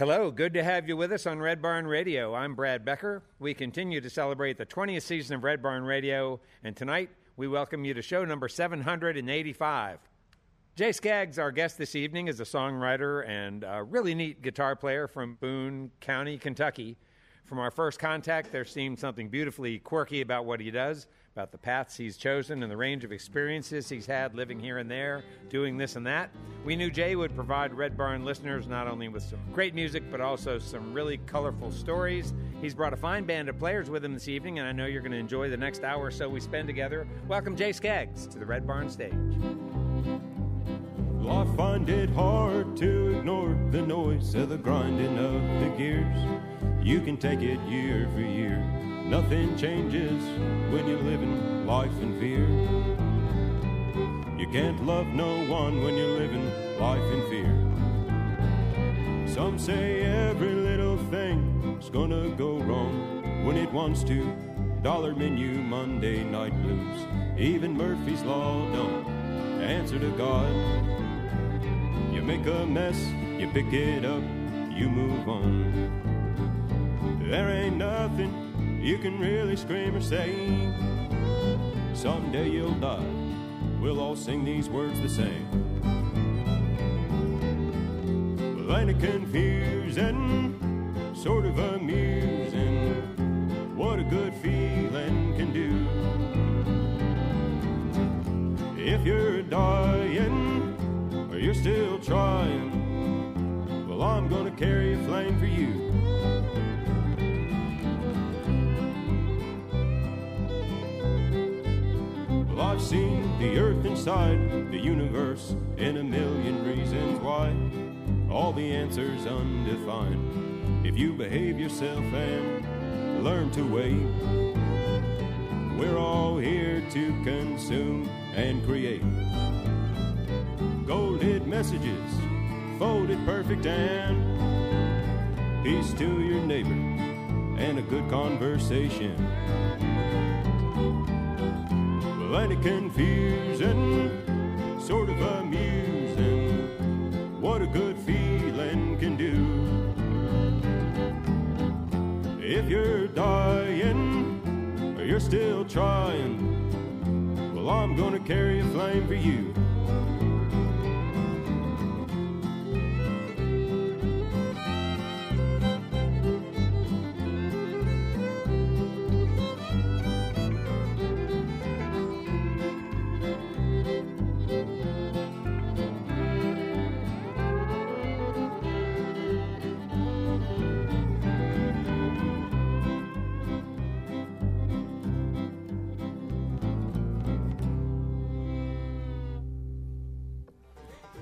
Hello, good to have you with us on Red Barn Radio. I'm Brad Becker. We continue to celebrate the 20th season of Red Barn Radio, and tonight we welcome you to show number 785. Jay Skaggs, our guest this evening, is a songwriter and a really neat guitar player from Boone County, Kentucky. From our first contact, there seemed something beautifully quirky about what he does, about the paths he's chosen and the range of experiences he's had living here and there, doing this and that. We knew Jay would provide Red Barn listeners not only with some great music, but also some really colorful stories. He's brought a fine band of players with him this evening, and I know you're going to enjoy the next hour or so we spend together. Welcome, Jay Skaggs, to the Red Barn stage. Well, I find it hard to ignore the noise of the grinding of the gears. You can take it year for year Nothing changes when you're living life in fear. You can't love no one when you're living life in fear. Some say every little thing's gonna go wrong when it wants to. Dollar menu, Monday night blues. Even Murphy's Law don't answer to God. You make a mess, you pick it up, you move on. There ain't nothing you can really scream or say. Someday you'll die, we'll all sing these words the same. Well, ain't it confusing, sort of amusing, what a good feeling can do? If you're dying, or you're still trying, well, I'm gonna carry a flame for you. I've seen the earth inside the universe in a million reasons why. All the answers undefined. If you behave yourself and learn to wait, we're all here to consume and create. Golded messages, folded perfect, and peace to your neighbor and a good conversation plenty confusing, sort of amusing. What a good feeling can do. If you're dying, or you're still trying, well, I'm gonna carry a flame for you.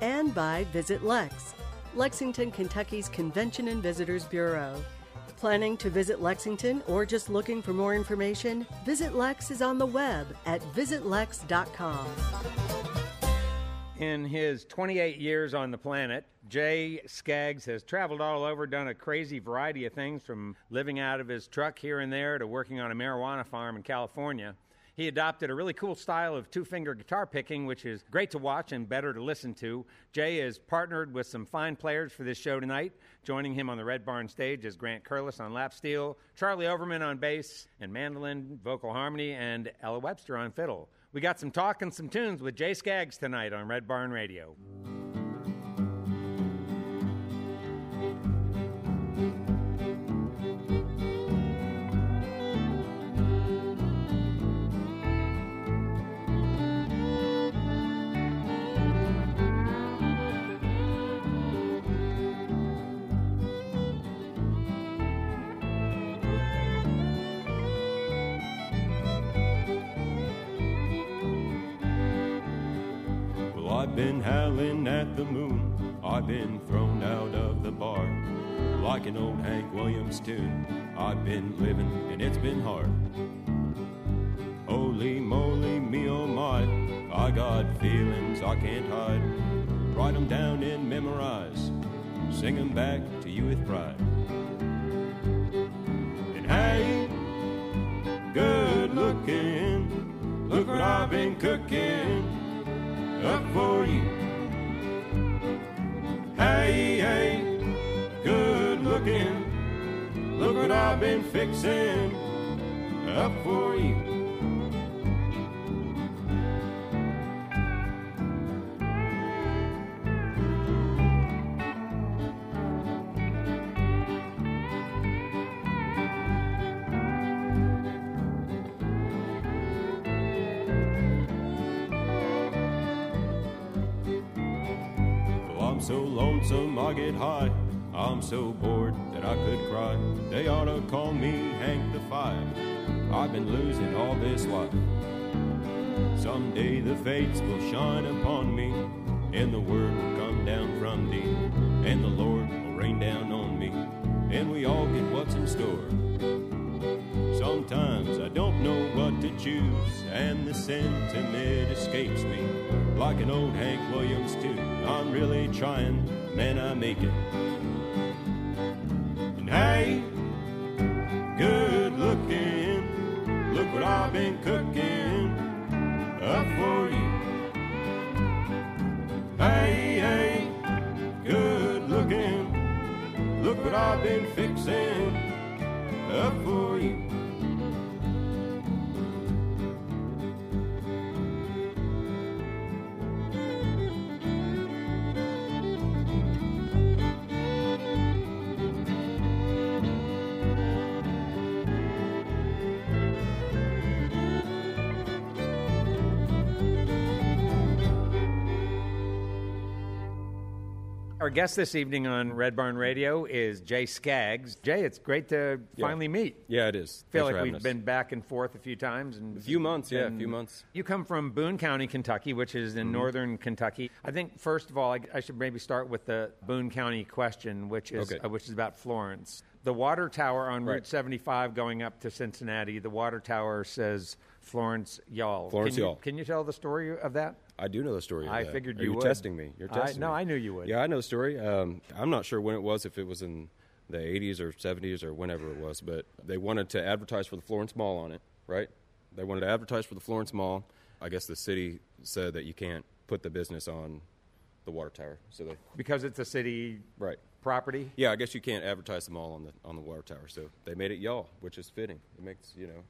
and by Visit Lex, Lexington, Kentucky's Convention and Visitors Bureau. Planning to visit Lexington or just looking for more information? Visit Lex is on the web at visitlex.com. In his 28 years on the planet, Jay Skaggs has traveled all over, done a crazy variety of things from living out of his truck here and there to working on a marijuana farm in California. He adopted a really cool style of two finger guitar picking, which is great to watch and better to listen to. Jay is partnered with some fine players for this show tonight. Joining him on the Red Barn stage is Grant Curlis on lap steel, Charlie Overman on bass and mandolin, vocal harmony, and Ella Webster on fiddle. We got some talk and some tunes with Jay Skaggs tonight on Red Barn Radio. Been howling at the moon. I've been thrown out of the bar. like an old Hank Williams tune. I've been living and it's been hard. Holy moly, me oh my, I got feelings I can't hide. Write 'em down and memorize, sing 'em back to you with pride. And hey, good looking, look what I've been cooking up for you. Hey, hey, good looking. Look what I've been fixing up for you. High. I'm so bored that I could cry. They ought to call me Hank the Five. I've been losing all this life. Someday the fates will shine upon me, and the word will come down from thee, and the Lord will rain down on me, and we all get what's in store. Sometimes I don't know what to choose, and the sentiment escapes me. Like an old Hank Williams tune, I'm really trying, man, I make it. Guest this evening on Red Barn Radio is Jay Skaggs. Jay, it's great to Yeah. finally meet. Yeah, it is. I feel Thanks like we've been back and forth a few times. And a few months. Yeah, a few months. You come from Boone County, Kentucky, which is Mm-hmm. in northern Kentucky. I think first of all, I, I should maybe start with the Boone County question, which is Okay. uh, which is about Florence. The water tower on Route 75 going up to Cincinnati. The water tower says Florence Y'all. Florence can you, Y'all. Can you tell the story of that? I do know the story. I that. figured Are you you would. testing me. You're I- testing no, me. I knew you would. Yeah, I know the story. Um, I'm not sure when it was, if it was in the 80s or 70s or whenever it was, but they wanted to advertise for the Florence Mall on it, right? They wanted to advertise for the Florence Mall. I guess the city said that you can't put the business on the water tower. So they, Because it's a city right. property. Yeah, I guess you can't advertise the mall on the on the water tower. So they made it y'all, which is fitting. It makes you know,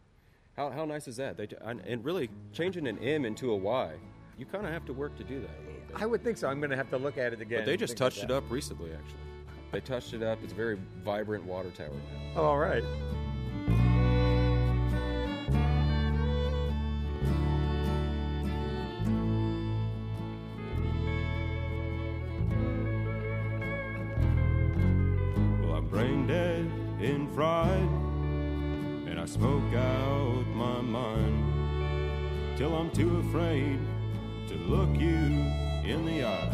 how how nice is that? They and really changing an M into a Y, you kind of have to work to do that a little bit. I would think so. I'm going to have to look at it again. But they just touched it up recently, actually. They touched it up. It's a very vibrant water tower now. Oh, all right. Well, I'm brain dead in fried, and I smoke out my mind till I'm too afraid to look you in the eye.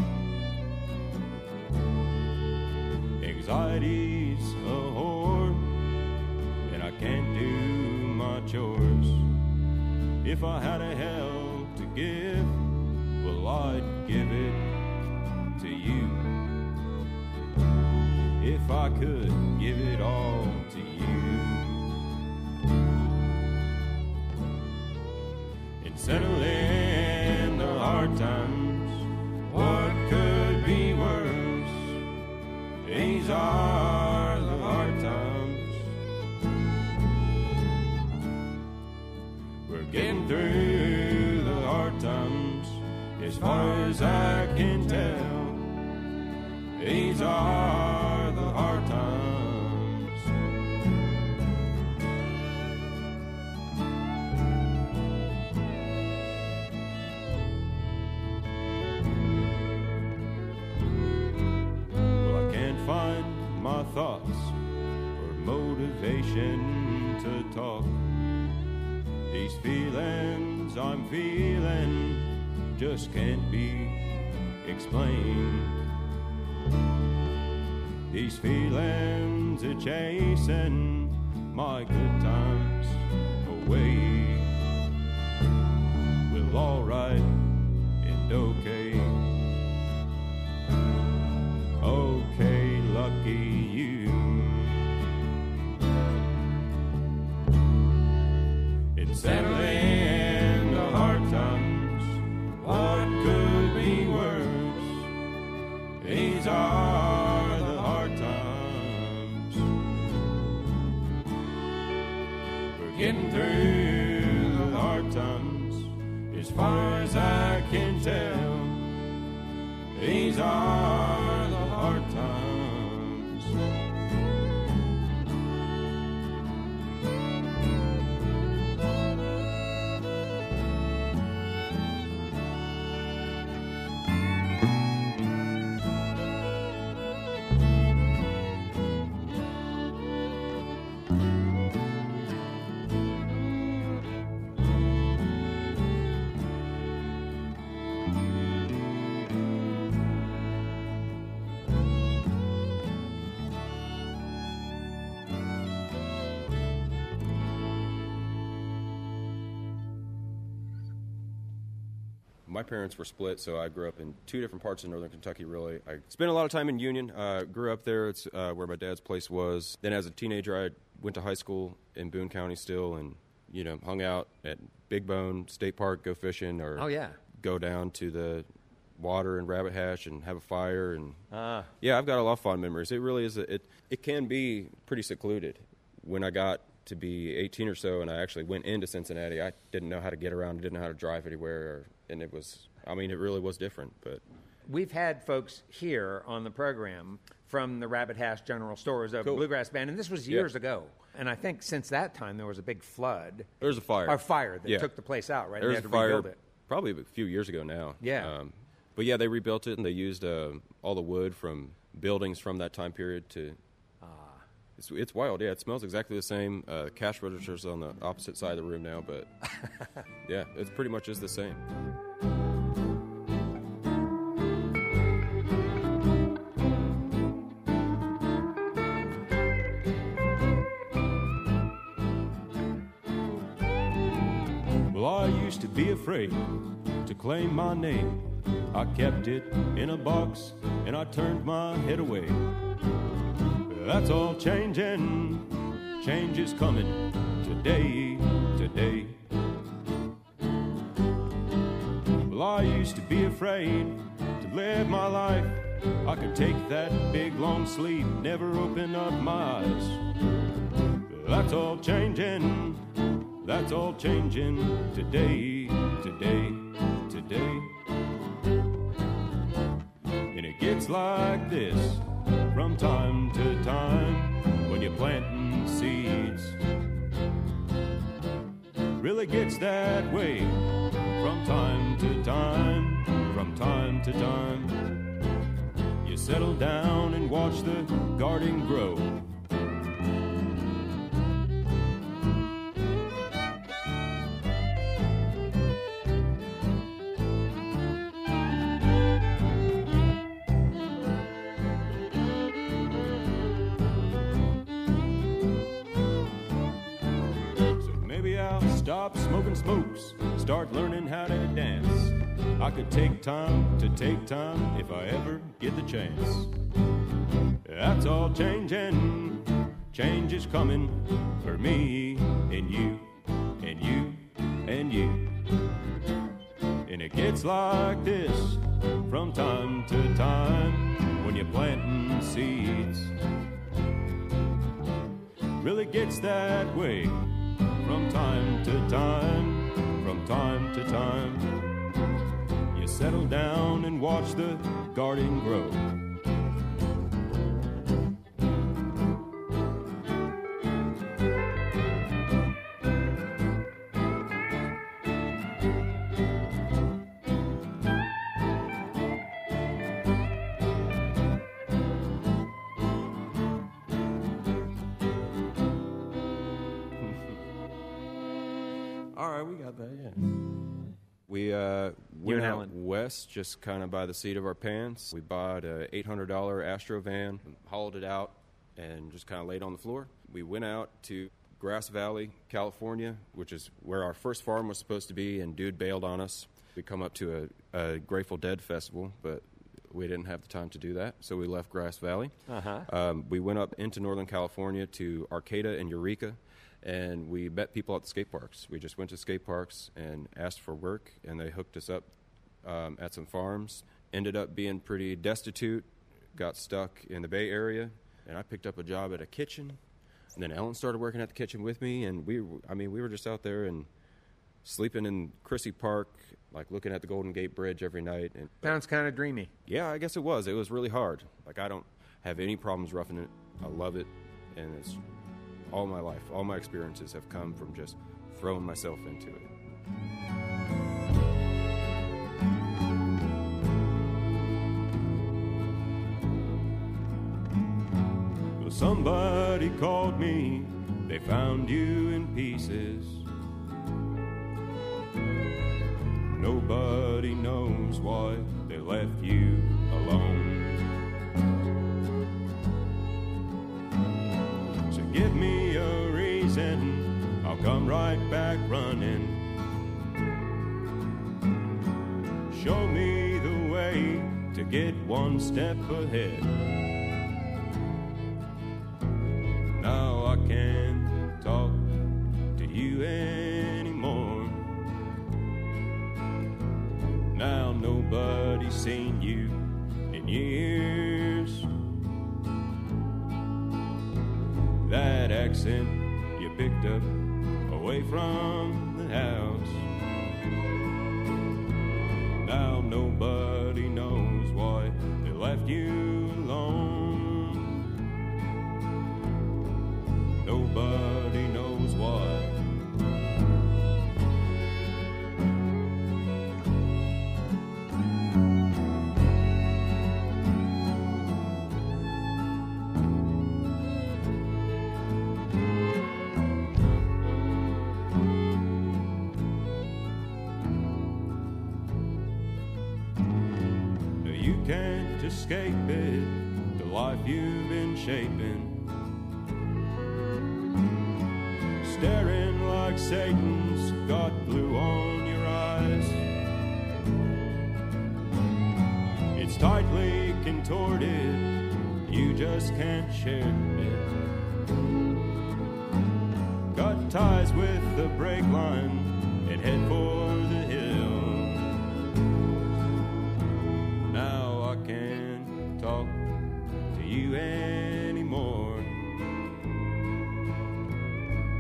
Anxiety's a whore, and I can't do my chores. If I had a hell to give, well, I'd give it to you. If I could give it all to you. And hard times, what could be worse? These are the hard times. We're getting through the hard times as far as I can tell. These are just can't be explained. These feelings are chasing my good times away. My parents were split, so I grew up in two different parts of northern Kentucky. Really, I spent a lot of time in Union. Uh, grew up there. It's uh, where my dad's place was. Then, as a teenager, I went to high school in Boone County still, and you know, hung out at Big Bone State Park, go fishing, or Oh, yeah. go down to the water and rabbit hash and have a fire and Ah. yeah, I've got a lot of fond memories. It really is. A, it it can be pretty secluded. When I got to be 18 or so, and I actually went into Cincinnati, I didn't know how to get around. I didn't know how to drive anywhere, or, and it was. I mean, it really was different. But We've had folks here on the program from the Rabbit Hash General Stores of Cool. Bluegrass Band, and this was Yeah. years ago. And I think since that time there was a big flood there was a fire. or fire that Yeah. took the place out, right? There they was had a to fire rebuild it. probably a few years ago now. Yeah. Um, but yeah, they rebuilt it and they used uh, all the wood from buildings from that time period to. It's, it's wild, yeah. It smells exactly the same. Uh, cash registers on the opposite side of the room now, but yeah, it's pretty much is the same. Well, I used to be afraid to claim my name. I kept it in a box and I turned my head away. That's all changing. Change is coming today, today. Well, I used to be afraid to live my life. I could take that big long sleep, never open up my eyes. That's all changing. That's all changing today, today, today. And it gets like this from time to time when you're planting seeds. Really gets that way from time to time, from time to time. You settle down and watch the garden grow. Stop smoking smokes, start learning how to dance. I could take time to take time if I ever get the chance. That's all changing, change is coming for me and you and you and you. And it gets like this from time to time when you're planting seeds really gets that way from time to time, from time to time. You settle down and watch the garden grow. All right, we got that. Yeah. We uh, You went out Ellen. west, just kind of by the seat of our pants. We bought a $800 Astro van, hauled it out, and just kind of laid on the floor. We went out to Grass Valley, California, which is where our first farm was supposed to be, and dude bailed on us. We come up to a, a Grateful Dead festival, but we didn't have the time to do that, so we left Grass Valley. Uh-huh. Um, we went up into Northern California to Arcata and Eureka, and we met people at the skate parks. We just went to skate parks and asked for work, and they hooked us up um, at some farms. Ended up being pretty destitute, got stuck in the Bay Area, and I picked up a job at a kitchen. And then Ellen started working at the kitchen with me, and we, I mean, we were just out there and sleeping in Crissy Park, like looking at the Golden Gate Bridge every night. And Sounds kind of dreamy. yeah, I guess it was. It was really hard. Like I don't have any problems roughing it. I love it, and it's all my life. All my experiences have come from just throwing myself into it. Well, somebody called me, they found you in pieces. Nobody knows why they left you alone. So give me right back running. Show me the way to get one step ahead. Now I can't talk to you anymore. Now nobody's seen you in years. That accent you picked up away from the house. Just can't share it. Got ties with the brake line and head for the hill. Now I can't talk to you anymore.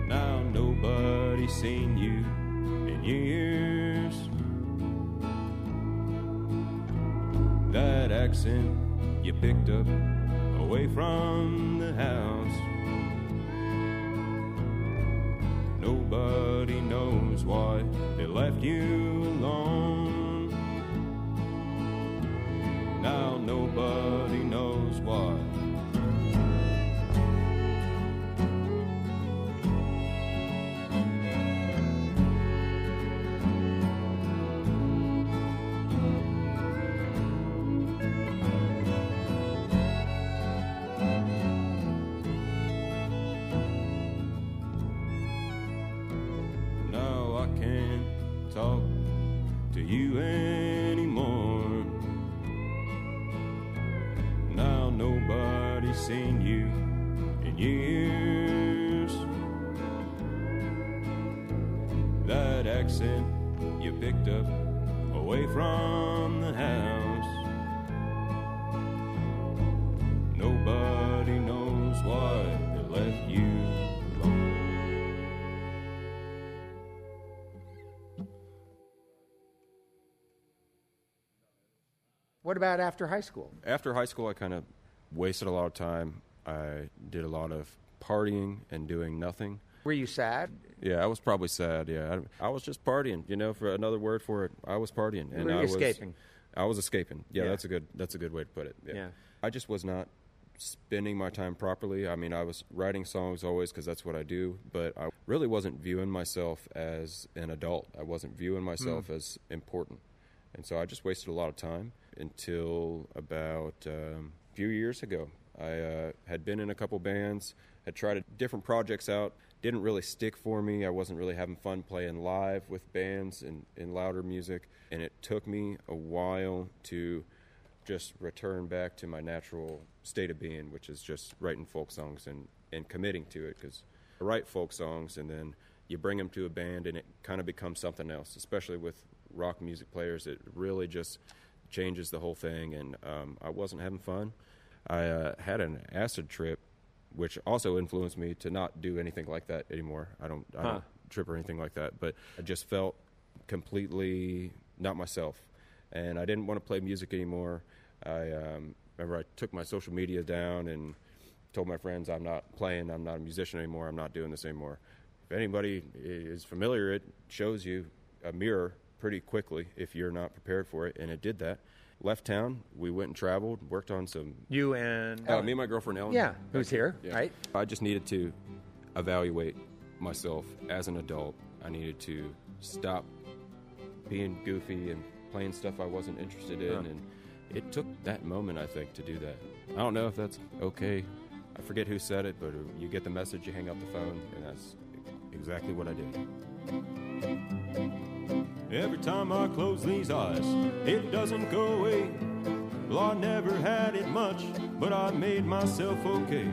Now nobody's seen you in years. That accent you picked up away from the house. Nobody knows why they left you about after high school? After high school, I kind of wasted a lot of time. I did a lot of partying and doing nothing. Were you sad? Yeah, I was probably sad. Yeah, I, I was just partying. You know, for another word for it, I was partying and Were you I was escaping? I was escaping. Yeah, Yeah. that's a good that's a good way to put it. Yeah. Yeah. I just was not spending my time properly. I mean, I was writing songs always because that's what I do, but I really wasn't viewing myself as an adult. I wasn't viewing myself hmm. as important. And so I just wasted a lot of time until about um, a few years ago. I uh, had been in a couple bands, had tried different projects out, didn't really stick for me. I wasn't really having fun playing live with bands and in louder music, and it took me a while to just return back to my natural state of being, which is just writing folk songs and, and committing to it. Because I write folk songs and then you bring them to a band and it kind of becomes something else, especially with rock music players. It really just changes the whole thing, and um, I wasn't having fun. I uh, had an acid trip, which also influenced me to not do anything like that anymore. I don't, I Huh. don't trip or anything like that, but I just felt completely not myself, and I didn't want to play music anymore. I um, remember I took my social media down and told my friends I'm not playing, I'm not a musician anymore, I'm not doing this anymore. If anybody is familiar, it shows you a mirror pretty quickly if you're not prepared for it, and it did that. Left town, we went and traveled, worked on some. You and Uh, me and my girlfriend Ellen. Yeah, who's here, Yeah. right? I just needed to evaluate myself as an adult. I needed to stop being goofy and playing stuff I wasn't interested in, Huh. and it took that moment, I think, to do that. I don't know if that's okay. I forget who said it, but you get the message, you hang up the phone, and that's exactly what I did. Every time I close these eyes, it doesn't go away. Well, I never had it much, but I made myself okay.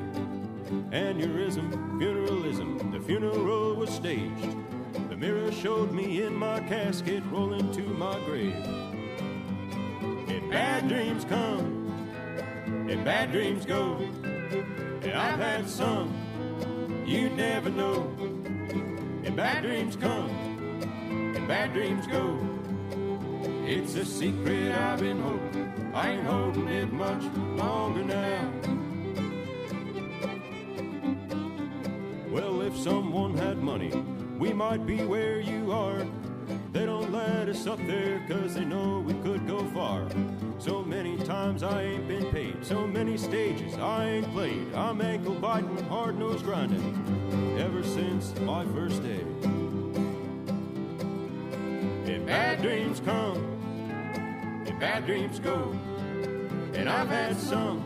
Aneurysm, funeralism, the funeral roll was staged. The mirror showed me in my casket rolling to my grave. And bad dreams come, and bad dreams go. And I've had some, you never know. And bad dreams come, bad dreams go. It's a secret I've been holding. I ain't holding it much longer now. Well, if someone had money, we might be where you are. They don't let us up there cause they know we could go far. So many times I ain't been paid, so many stages I ain't played. I'm ankle biting, hard nose grinding ever since my first day. Bad dreams come, and bad dreams go. And I've had some,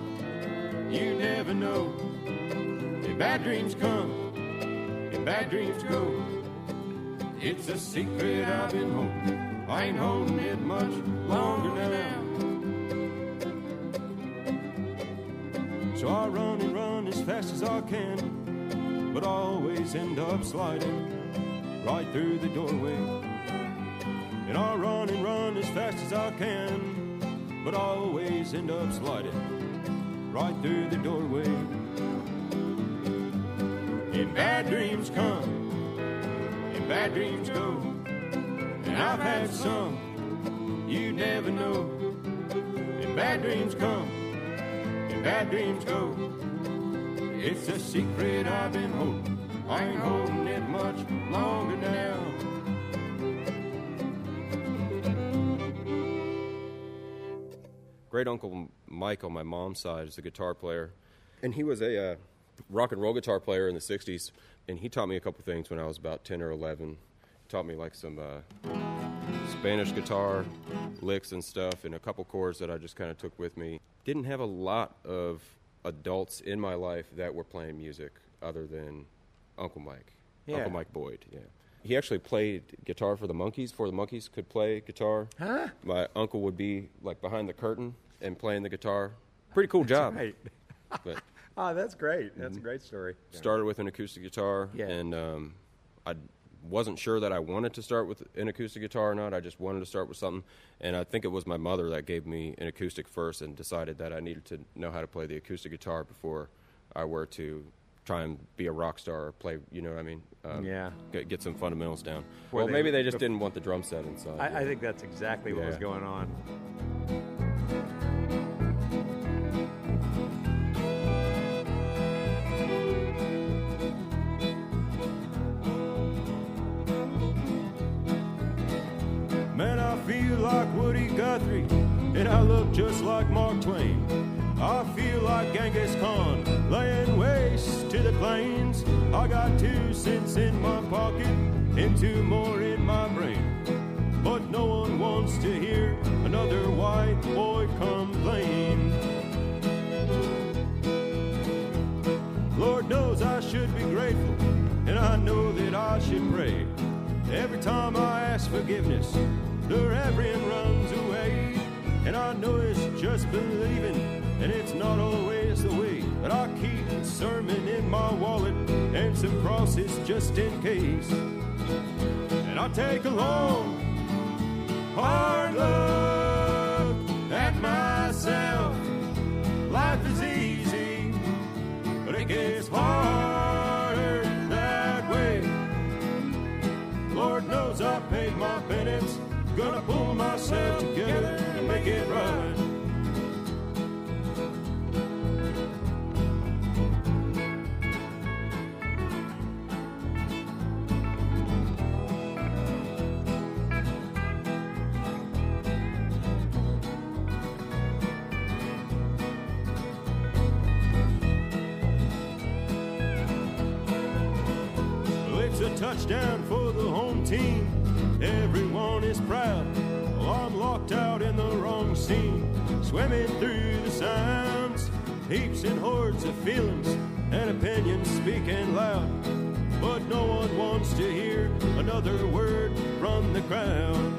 you never know. And bad dreams come, and bad dreams go. It's a secret I've been holding. I ain't holding it much longer now. So I run and run as fast as I can, but I always end up sliding right through the doorway. And I run and run as fast as I can, but I always end up sliding right through the doorway. And bad dreams come, and bad dreams go. And I've had some, you never know. And bad dreams come, and bad dreams go. It's a secret I've been holding. I ain't holding it much longer now. Great uncle Mike on my mom's side is a guitar player, and he was a uh, rock and roll guitar player in the '60s. And he taught me a couple things when I was about 10 or 11. He Taught me like some uh, Spanish guitar licks and stuff, and a couple chords that I just kind of took with me. Didn't have a lot of adults in my life that were playing music other than Uncle Mike, Yeah. Uncle Mike Boyd. Yeah. He actually played guitar for the Monkees before the Monkees could play guitar. Huh? My uncle would be like behind the curtain and playing the guitar. Pretty cool job. Right. But Oh, that's great. That's a great story. started with an acoustic guitar, Yeah. and um, I wasn't sure that I wanted to start with an acoustic guitar or not. I just wanted to start with something, and I think it was my mother that gave me an acoustic first, and decided that I needed to know how to play the acoustic guitar before I were to try and be a rock star or play. You know what I mean? Um, Yeah. Get, get some fundamentals down. Well, they- maybe they just didn't want the drum set inside. I, I think that's exactly what was going on. And I look just like Mark Twain. I feel like Genghis Khan, laying waste to the plains. I got two cents in my pocket and two more in my brain. But no one wants to hear another white boy complain. Lord knows I should be grateful, and I know that I should pray. Every time I ask forgiveness, the Reverend runs away. And I know it's just believing, and it's not always the way. But I keep a sermon in my wallet and some crosses just in case. And I take a long, hard look at myself. Life is easy, but it gets harder that way. Lord knows I paid my penance. Gonna pull myself together make it right. It's a touchdown for the home team. Everyone is proud. Well, I'm locked out in the wrong scene, swimming through the sounds. Heaps and hordes of feelings and opinions speaking loud. But no one wants to hear another word from the crowd.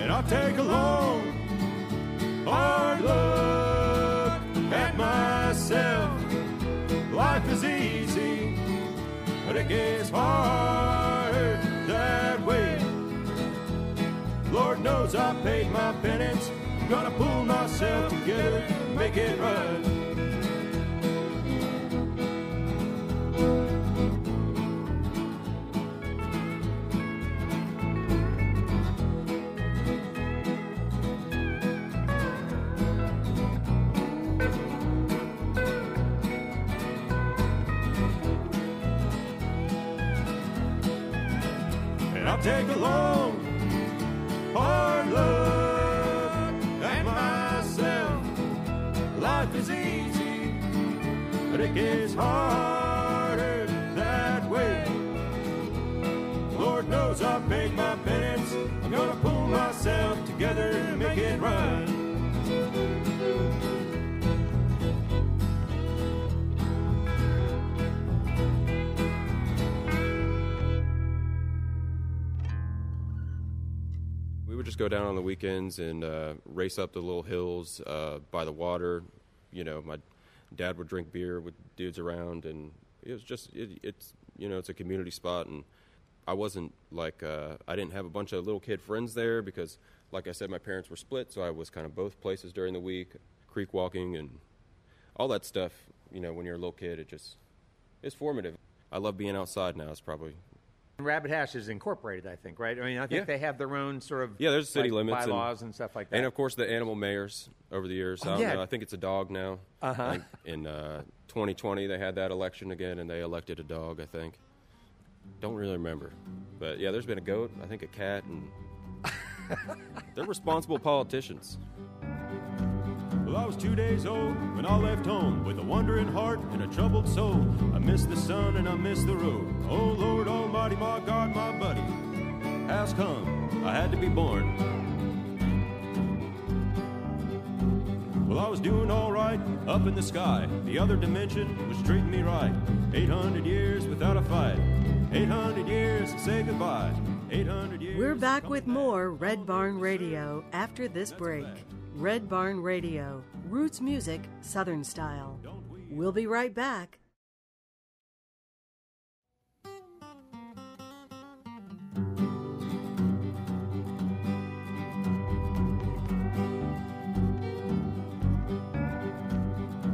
And I take a long, hard look at myself. Life is easy, but it gets harder knows I paid my penance. Gonna pull myself together make it right. Go down on the weekends and uh, race up the little hills uh, by the water. You know, my dad would drink beer with dudes around, and it was just it, it's you know it's a community spot, and I wasn't like uh, I didn't have a bunch of little kid friends there because, like I said, my parents were split, so I was kind of both places during the week, creek walking and all that stuff. You know, when you're a little kid, it just it's formative. I love being outside now. It's probably Rabbit Hash is incorporated, I think, right? I mean, I think Yeah. they have their own sort of Yeah, there's city like, limits and- bylaws and, stuff like that. And of course, the animal mayors over the years. I, don't Oh, yeah. know, I think it's a dog now. Uh-huh. I think In uh, 2020, they had that election again, and they elected a dog. I think. Don't really remember, but yeah, there's been a goat. I think a cat, and they're responsible politicians. Well, I was two days old when I left home with a wondering heart and a troubled soul. I miss the sun and I miss the road. Oh, Lord Almighty, my God, my buddy. How's come? I had to be born. Well, I was doing all right up in the sky. The other dimension was treating me right. 800 years without a fight. 800 years to say goodbye. 800 years. We're back with more Red oh, Barn Radio after this break. Red Barn Radio, roots music, Southern style. We'll be right back.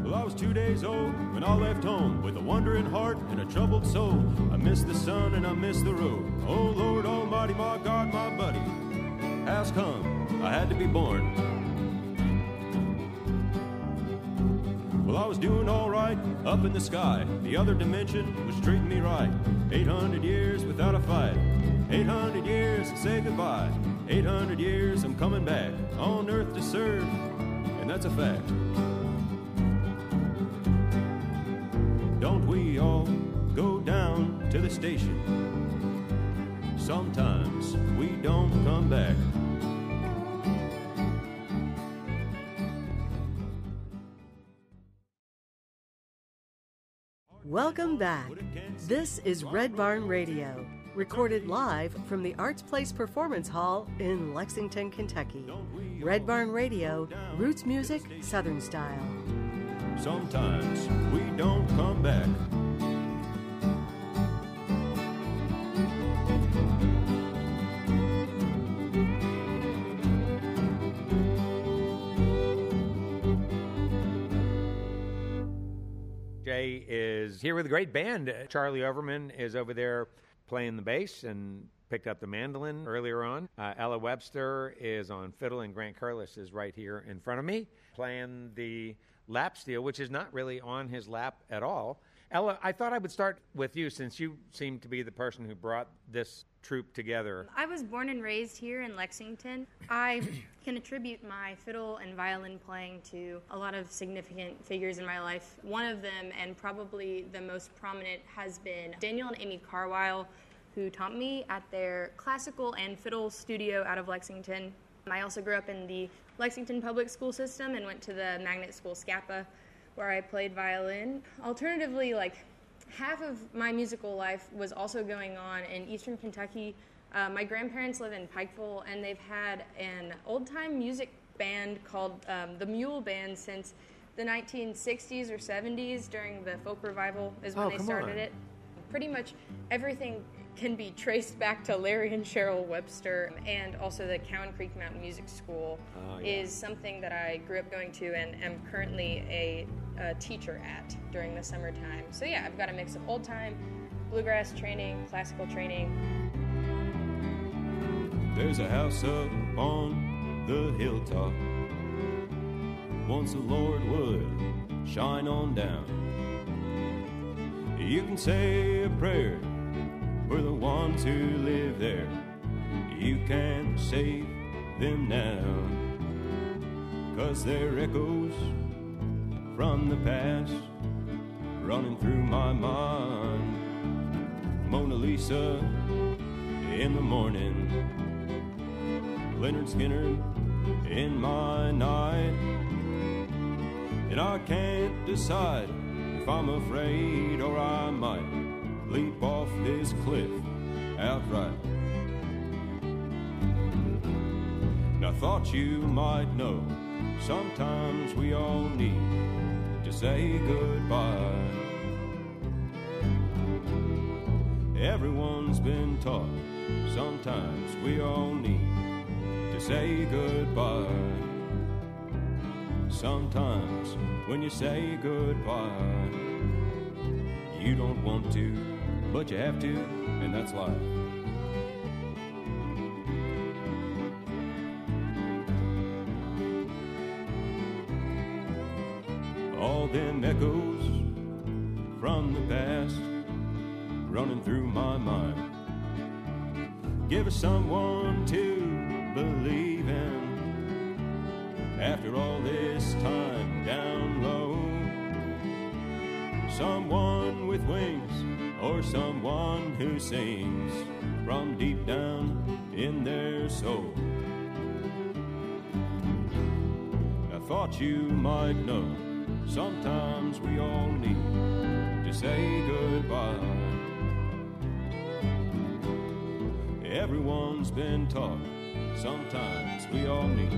Well, I was two days old when I left home with a wandering heart and a troubled soul. I miss the sun and I miss the road. Oh, Lord Almighty, my God, my buddy. How's come? I had to be born. Well, I was doing alright up in the sky. The other dimension was treating me right. 800 years without a fight. 800 years to say goodbye. 800 years I'm coming back on earth to serve, and that's a fact. Don't we all go down to the station? Sometimes we don't come back. Welcome back. This is Red Barn Radio, recorded live from the Arts Place Performance Hall in Lexington, Kentucky. Red Barn Radio, roots music, Southern style. Sometimes we don't come back. Jay is here with a great band. Charlie Overman is over there playing the bass and picked up the mandolin earlier on. Uh, Ella Webster is on fiddle, and Grant Curlis is right here in front of me playing the lap steel, which is not really on his lap at all. Ella, I thought I would start with you since you seem to be the person who brought this troupe together. I was born and raised here in Lexington. I can attribute my fiddle and violin playing to a lot of significant figures in my life. One of them, and probably the most prominent, has been Daniel and Amy Carwile, who taught me at their classical and fiddle studio out of Lexington. I also grew up in the Lexington public school system and went to the magnet school SCAPA, where I played violin. Alternatively, like half of my musical life was also going on in eastern Kentucky. Uh, my grandparents live in Pikeville, and they've had an old time music band called um, the Mule Band since the 1960s or 70s during the folk revival, is when Oh, they started on. it. Pretty much everything can be traced back to Larry and Cheryl Webster, and also the Cowan Creek Mountain Music School Oh, yeah. is something that I grew up going to and am currently a, a teacher at during the summertime. So yeah, I've got a mix of old time, bluegrass training, classical training. There's a house up on the hilltop. Once the Lord would shine on down. You can say a prayer for the ones who live there. You can save them now. Cause they're echoes from the past running through my mind. Mona Lisa in the morning. Lynyrd Skynyrd in my night. And I can't decide if I'm afraid or I might leap off this cliff outright. I thought you might know sometimes we all need to say goodbye. Everyone's been taught sometimes we all need to say goodbye. Sometimes when you say goodbye, you don't want to, but you have to, and that's life. All them echoes from the past running through my mind. Give us someone to believe in. After all this time down low, someone with wings or someone who sings from deep down in their soul. I thought you might know sometimes we all need to say goodbye. Everyone's been taught sometimes we all need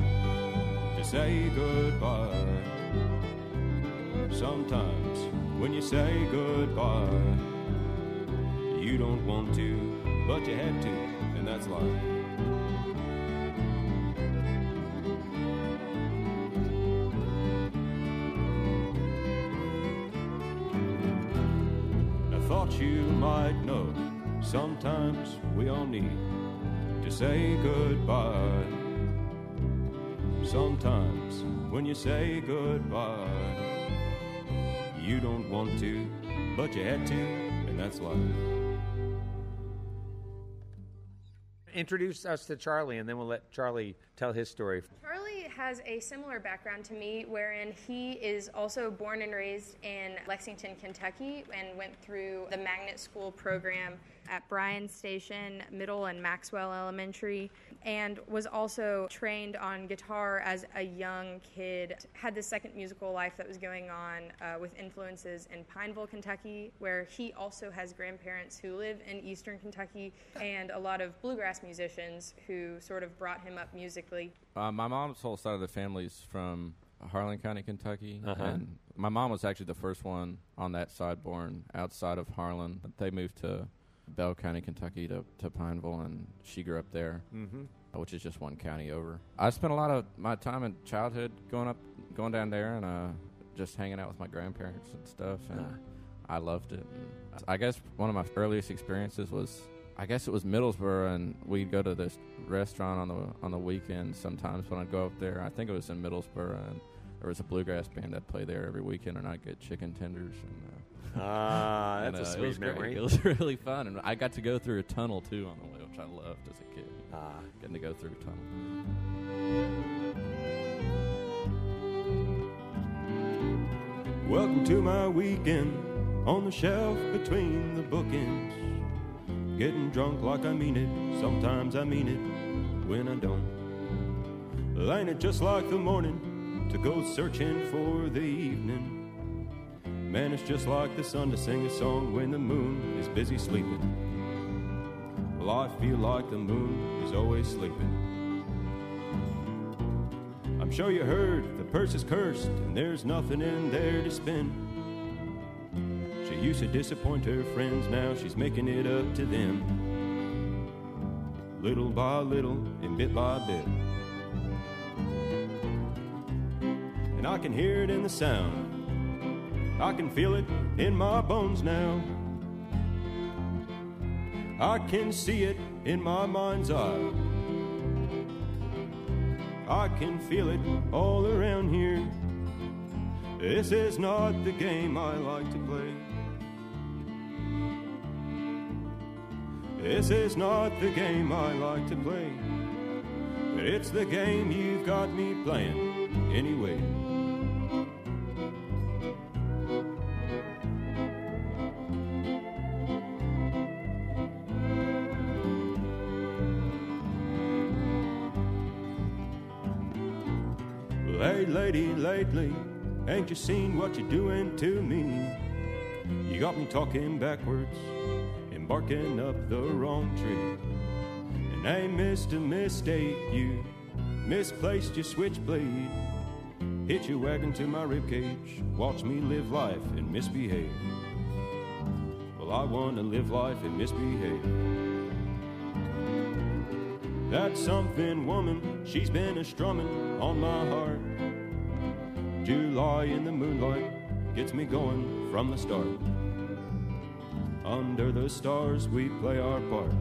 to say goodbye. Sometimes when you say goodbye, you don't want to, but you had to, and that's life. I thought you might know sometimes we all need to say goodbye. Sometimes when you say goodbye, you don't want to, but you had to, and that's life. Introduce us to Charlie, and then we'll let Charlie tell his story. Charlie has a similar background to me, wherein he is also born and raised in Lexington, Kentucky, and went through the magnet school program at Bryan Station Middle and Maxwell Elementary, and was also trained on guitar as a young kid. Had the second musical life that was going on uh, with influences in Pineville, Kentucky, where he also has grandparents who live in eastern Kentucky, and a lot of bluegrass musicians who sort of brought him up musically. Uh, my mom's whole side of the family's from Harlan County, Kentucky, Uh-huh. and my mom was actually the first one on that side born outside of Harlan. They moved to Bell County, Kentucky, to, to Pineville, and she grew up there, mm-hmm. which is just one county over. I spent a lot of my time in childhood going up, going down there, and uh, just hanging out with my grandparents and stuff, and I loved it. And I guess one of my earliest experiences was. I guess it was Middlesboro, and we'd go to this restaurant on the on the weekend sometimes when I'd go up there. I think it was in Middlesboro, and there was a bluegrass band that played there every weekend, and I'd get chicken tenders. And, uh, Ah, and, that's a uh, it sweet was great. memory. It was really fun, and I got to go through a tunnel too on the way, which I loved as a kid. Ah. Getting to go through a tunnel. Welcome to my weekend on the shelf between the bookends. Getting drunk like I mean it, sometimes I mean it when I don't. Well, ain't it just like the morning to go searching for the evening? Man, it's just like the sun to sing a song when the moon is busy sleeping. Well, I feel like the moon is always sleeping. I'm sure you heard the purse is cursed and there's nothing in there to spend. She used to disappoint her friends, now she's making it up to them. Little by little and bit by bit. And I can hear it in the sound. I can feel it in my bones now. I can see it in my mind's eye. I can feel it all around here. This is not the game I like to play. This is not the game I like to play. But it's the game you've got me playing anyway. Lately, ain't you seen what you're doing to me? You got me talking backwards and barking up the wrong tree. And I missed a mistake, you misplaced your switchblade. Hit your wagon to my ribcage, watch me live life and misbehave. Well, I want to live life and misbehave. That something woman, she's been a strumming on my heart. July in the moonlight gets me going from the start. Under the stars, we play our part.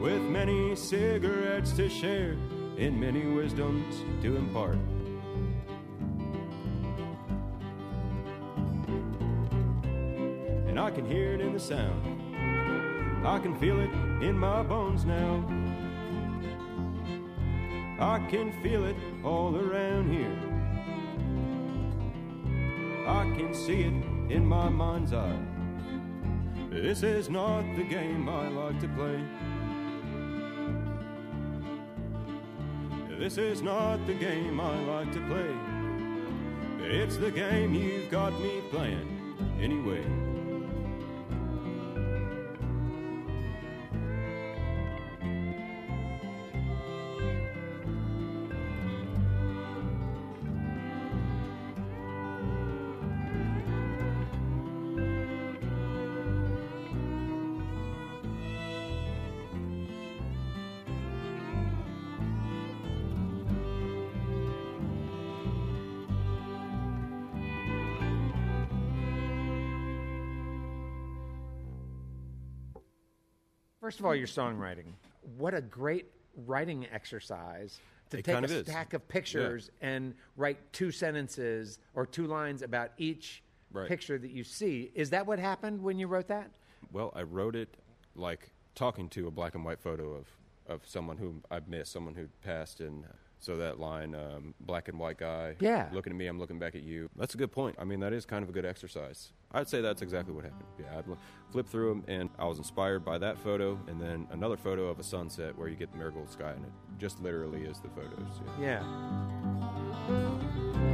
With many cigarettes to share, and many wisdoms to impart. And I can hear it in the sound. I can feel it in my bones now. I can feel it all around here. I can see it in my mind's eye. This is not the game I like to play. This is not the game I like to play. It's the game you've got me playing anyway. First of all, your songwriting. What a great writing exercise to It take kind a is. stack of pictures and write two sentences or two lines about each Right. picture that you see. Is that what happened when you wrote that? Well, I wrote it like talking to a black and white photo of, of someone whom I've missed, someone who'd passed, and So that line, um, black and white guy, Yeah. looking at me, I'm looking back at you. That's a good point. I mean, that is kind of a good exercise. I'd say that's exactly what happened. Yeah, I'd flip through them, and I was inspired by that photo, and then another photo of a sunset where you get the marigold sky, and it just literally is the photos. Yeah. Yeah.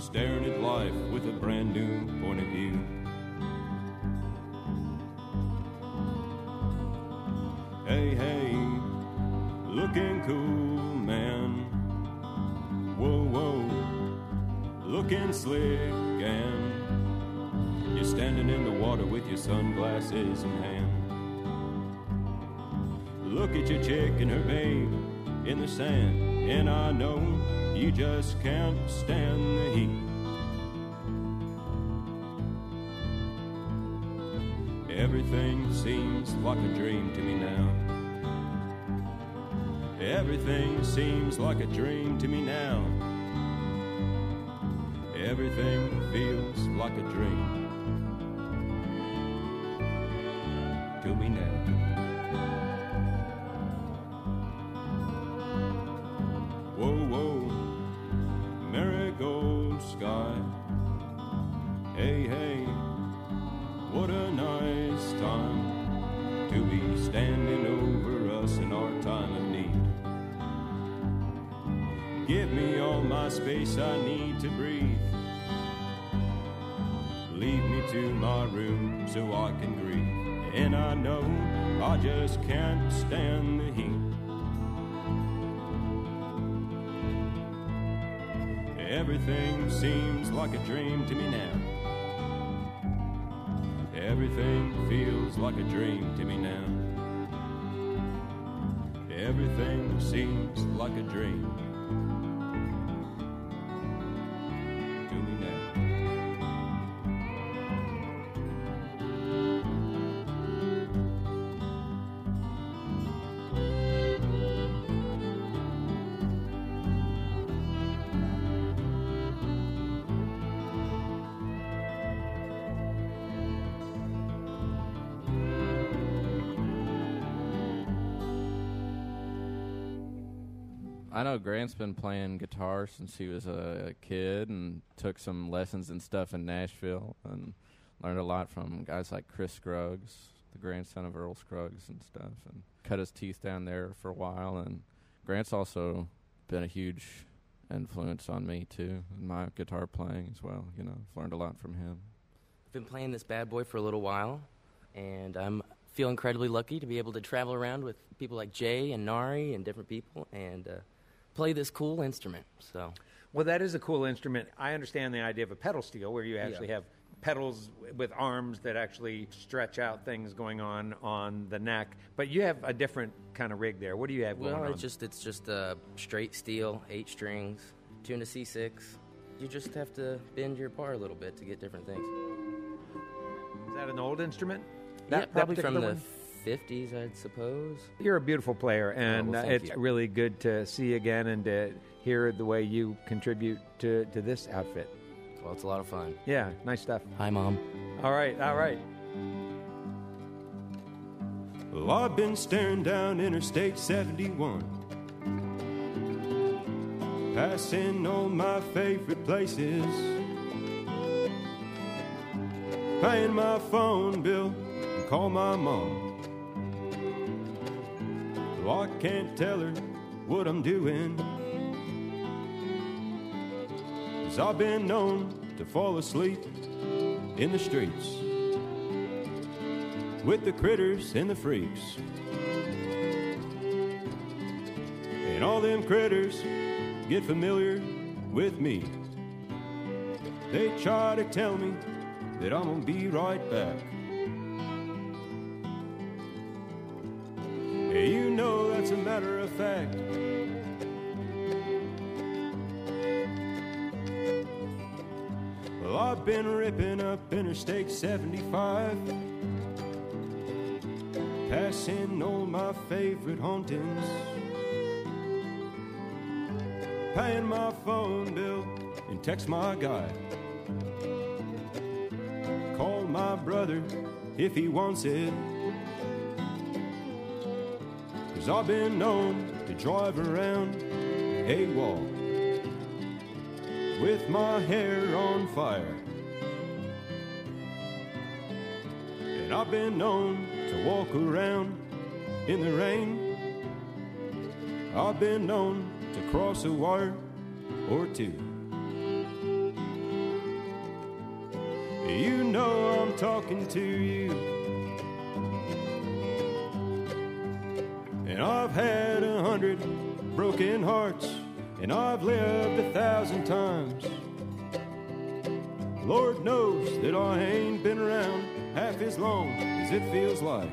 Staring at life with a brand new point of view. Hey, hey, looking cool, man. Whoa, whoa, looking slick and you're standing in the water with your sunglasses in hand. Look at your chick and her babe in the sand, and I know you just can't stand the heat. Everything seems like a dream to me now. Everything seems like a dream to me now. Everything feels like a dream just can't stand the heat. Everything seems like a dream to me now. Everything feels like a dream to me now. Everything seems like a dream I know Grant's been playing guitar since he was a kid and took some lessons and stuff in Nashville and learned a lot from guys like Chris Scruggs, the grandson of Earl Scruggs and stuff, and cut his teeth down there for a while. And Grant's also been a huge influence on me too in my guitar playing as well. You know, I've learned a lot from him. I've been playing this bad boy for a little while, and I'm feel incredibly lucky to be able to travel around with people like Jay and Nari and different people and uh, play this cool instrument. So Well, that is a cool instrument. I understand the idea of a pedal steel where you actually Yeah. have pedals with arms that actually stretch out things going on on the neck. But you have a different kind of rig there. What do you have well, going on? it's just it's just uh, straight steel, eight strings, tuned to C6. You just have to bend your par a little bit to get different things. is that an old instrument? yeah, That- that probably from particular the one? 50s, I'd suppose. You're a beautiful player, and well, uh, it's you. really good to see you again and to hear the way you contribute to, to this outfit. Well, it's a lot of fun. Yeah, nice stuff. Hi, mom. All right, all right. Well, I've been staring down Interstate 71, passing all my favorite places, paying my phone bill and call my mom. Well, I can't tell her what I'm doing. Cause I've been known to fall asleep in the streets with the critters and the freaks. And all them critters get familiar with me. They try to tell me that I'm gonna be right back. Matter of fact. Well, I've been ripping up Interstate 75, passing all my favorite hauntings, paying my phone bill and text my guy. Call my brother if he wants it. I've been known to drive around AWOL with my hair on fire. And I've been known to walk around in the rain. I've been known to cross a wire or two. You know I'm talking to you. And I've had a hundred broken hearts, and I've lived a thousand times. Lord knows that I ain't been around half as long as it feels like.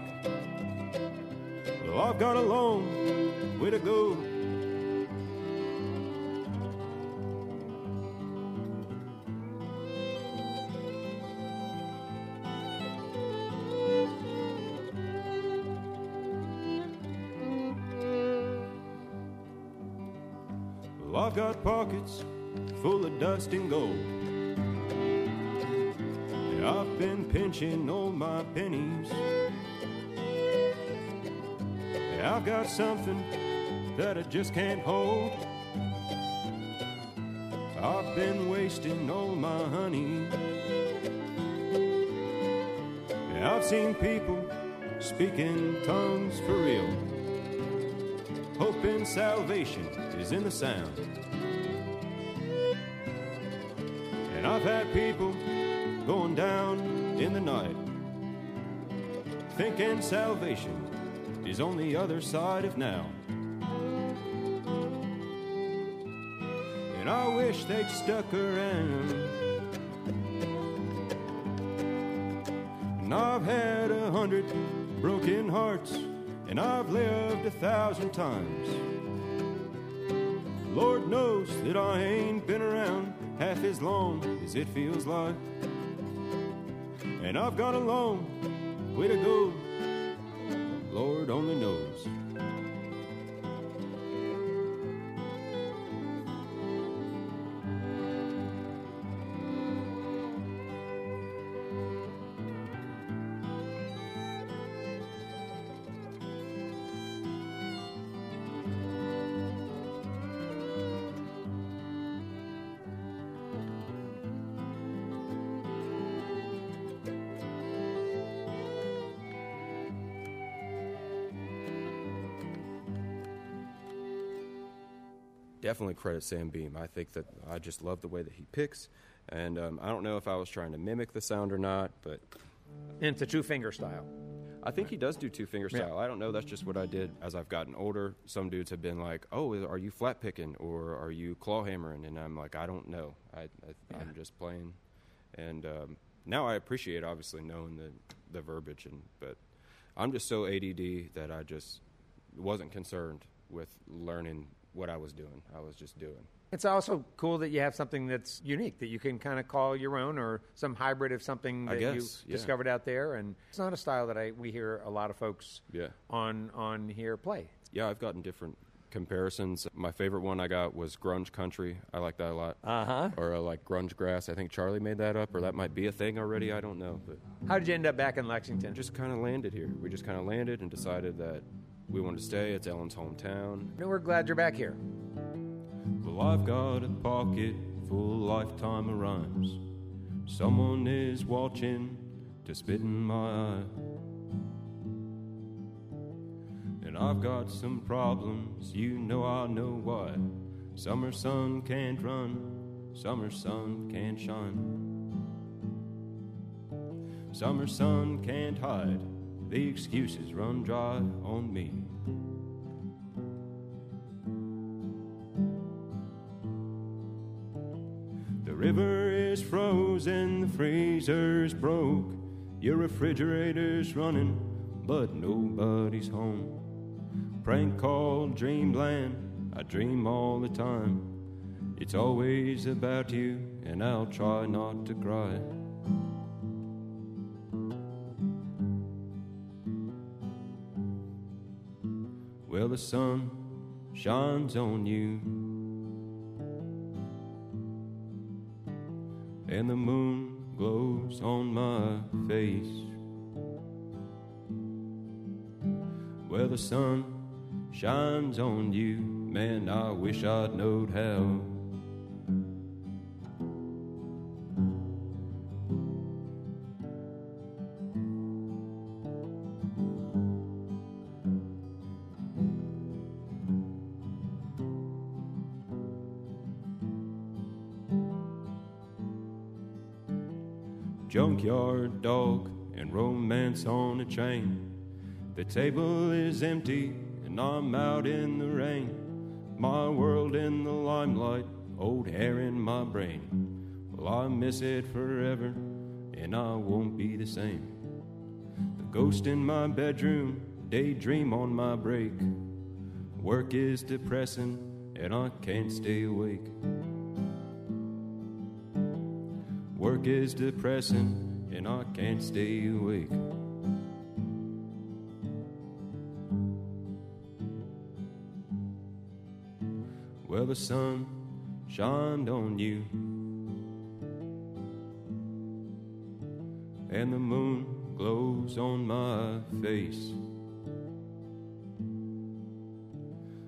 Well, I've got a long way to go. I've got pockets full of dust and gold. I've been pinching all my pennies. I've got something that I just can't hold. I've been wasting all my honey. I've seen people speaking tongues for real hoping salvation is in the sound. And I've had people going down in the night, thinking salvation is on the other side of now. And I wish they'd stuck around. And I've had a hundred broken hearts and I've lived a thousand times. Lord knows that I ain't been around half as long as it feels like. And I've got a long way to go. Lord only knows. Definitely credit Sam Beam. I think that I just love the way that he picks, and um, I don't know if I was trying to mimic the sound or not, but And it's a two finger style. I think he does do two finger Yeah. style. I don't know. That's just what I did as I've gotten older. Some dudes have been like, "Oh, are you flat picking or are you claw hammering?" And I'm like, "I don't know. I, I I'm just playing." And um, now I appreciate obviously knowing the the verbiage, and but I'm just so ADD that I just wasn't concerned with learning what I was doing. I was just doing. It's also cool that you have something that's unique that you can kind of call your own or some hybrid of something that you yeah. discovered out there. And it's not a style that I we hear a lot of folks Yeah. on on here play. Yeah, I've gotten different comparisons. My favorite one I got was grunge country. I like that a lot. Uh huh. Or uh, like grunge grass. I think Charlie made that up, or that might be a thing already. I don't know, but How did you end up back in Lexington? just kind of landed here. We just kind of landed and decided that we wanted to stay. It's Ellen's hometown. No, we're glad you're back here. Well, I've got a pocket full of lifetime of rhymes. Someone is watching to spit in my eye. And I've got some problems, you know I know why. Summer sun can't run, summer sun can't shine. Summer sun can't hide, the excuses run dry on me. The river is frozen, the freezer's broke, your refrigerator's running, but nobody's home. Prank called Dreamland, I dream all the time. It's always about you, and I'll try not to cry. Well, the sun shines on you, and the moon glows on my face. Well, the sun shines on you, man, I wish I'd knowed how. Dog and romance on a chain. The table is empty and I'm out in the rain. My world in the limelight, old hair in my brain. Well, I miss it forever and I won't be the same. The ghost in my bedroom, daydream on my break. Work is depressing and I can't stay awake. Work is depressing and I can't stay awake. Well, the sun shined on you, and the moon glows on my face.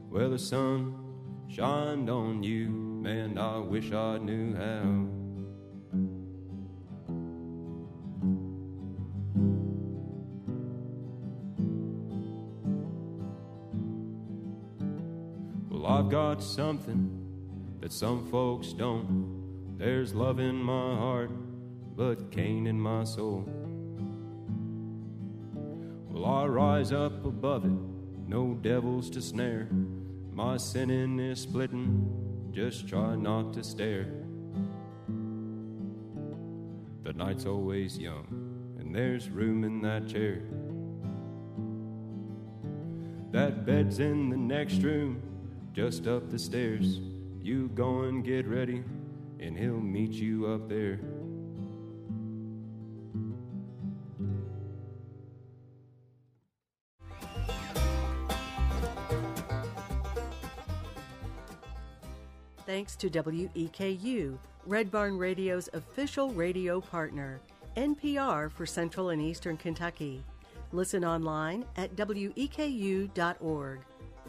Well, the sun shined on you, man, I wish I knew how. I've got something that some folks don't. There's love in my heart, but Cain in my soul. Well, I rise up above it, no devils to snare. My sinning is splitting, just try not to stare. The night's always young, and there's room in that chair. That bed's in the next room, just up the stairs. You go and get ready, and he'll meet you up there. Thanks to WEKU, Red Barn Radio's official radio partner, NPR for Central and Eastern Kentucky. Listen online at weku.org.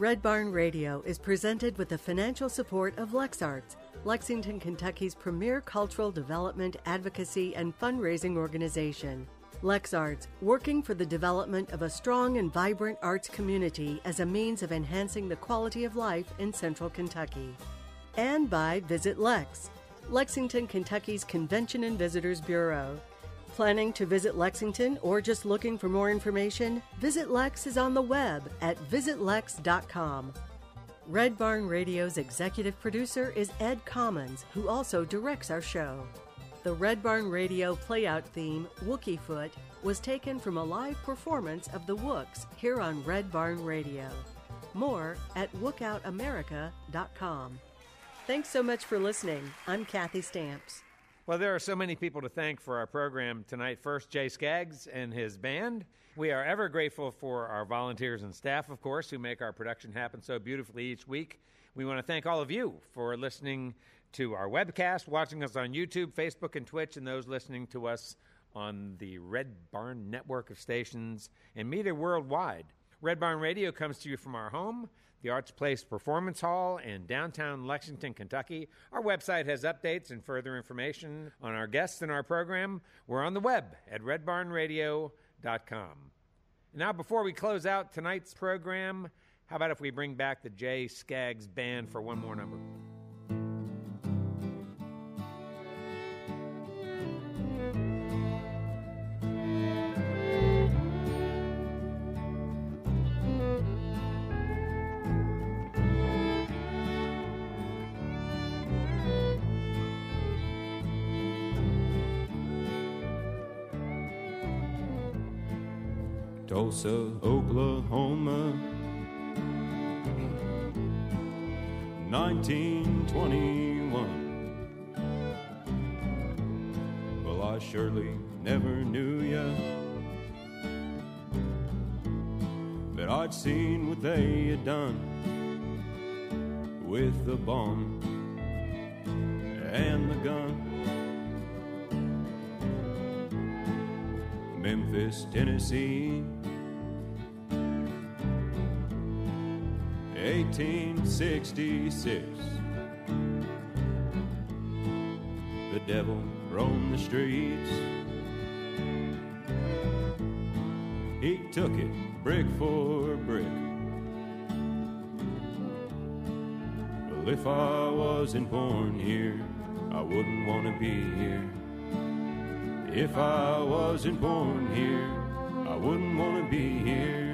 Red Barn Radio is presented with the financial support of LexArts, Lexington, Kentucky's premier cultural development, advocacy, and fundraising organization. LexArts, working for the development of a strong and vibrant arts community as a means of enhancing the quality of life in central Kentucky. And by Visit Lex, Lexington, Kentucky's Convention and Visitors Bureau. Planning to visit Lexington or just looking for more information? Visit Lex is on the web at visitlex.com. Red Barn Radio's executive producer is Ed Commons, who also directs our show. The Red Barn Radio playout theme, Wookie Foot, was taken from a live performance of the Wooks here on Red Barn Radio. More at wookoutamerica.com. Thanks so much for listening. I'm Kathy Stamps. Well, there are so many people to thank for our program tonight. First, Jay Skaggs and his band. We are ever grateful for our volunteers and staff, of course, who make our production happen so beautifully each week. We want to thank all of you for listening to our webcast, watching us on YouTube, Facebook, and Twitch, and those listening to us on the Red Barn network of stations and media worldwide. Red Barn Radio comes to you from our home, the Arts Place Performance Hall in downtown Lexington, Kentucky. Our website has updates and further information on our guests and our program. We're on the web at redbarnradio.com. Now, before we close out tonight's program, how about if we bring back the Jay Skaggs Band for one more number? Tulsa, Oklahoma. 1921. Well, I surely never knew ya. But I'd seen what they had done with the bomb and the gun. Memphis, Tennessee. 1866. The devil roamed the streets. He took it brick for brick. Well, if I wasn't born here, I wouldn't want to be here. If I wasn't born here, I wouldn't want to be here.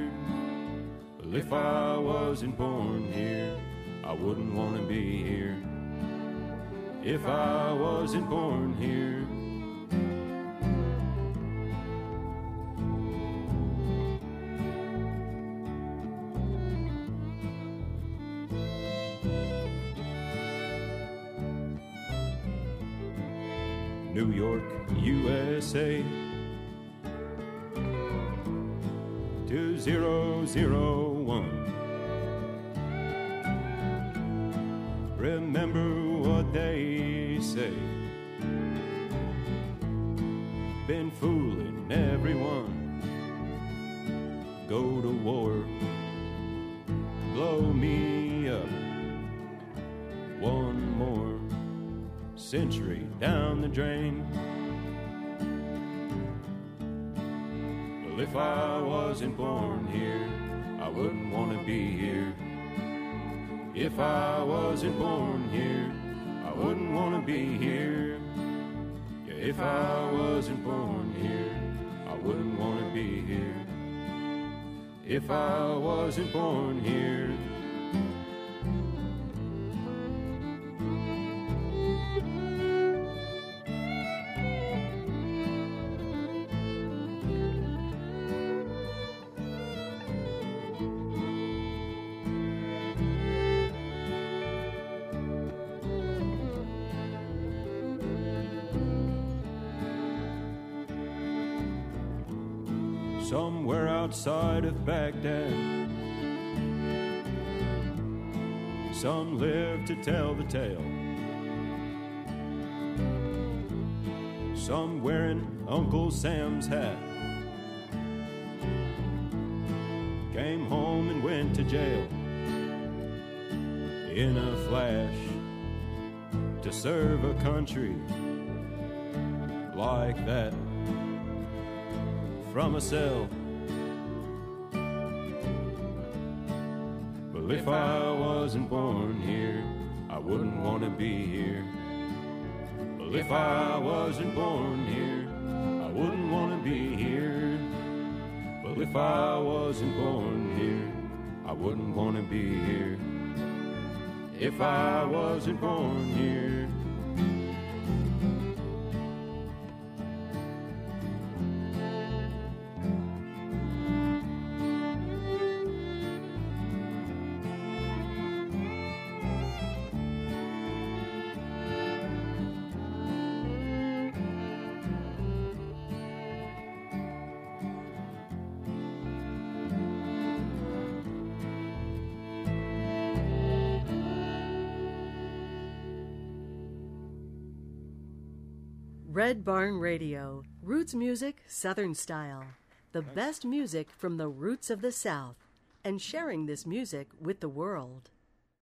If I wasn't born here, I wouldn't want to be here. If I wasn't born here. New York, USA. Century down the drain. Well, if I wasn't born here, I wouldn't want to be here. If I wasn't born here, I wouldn't want to be here. Yeah, if I wasn't born here, I wouldn't want to be here. If I wasn't born here. Somewhere outside of Baghdad. Some live to tell the tale. Some wearing Uncle Sam's hat. Came home and went to jail in a flash to serve a country like that from. Well, if I wasn't born here, I wouldn't want to be here. Well, if I wasn't born here, I wouldn't want to be here. Well, if I wasn't born here, I wouldn't want to be here. If I wasn't born here. Radio, roots music, Southern style. The best music from the roots of the South, and sharing this music with the world.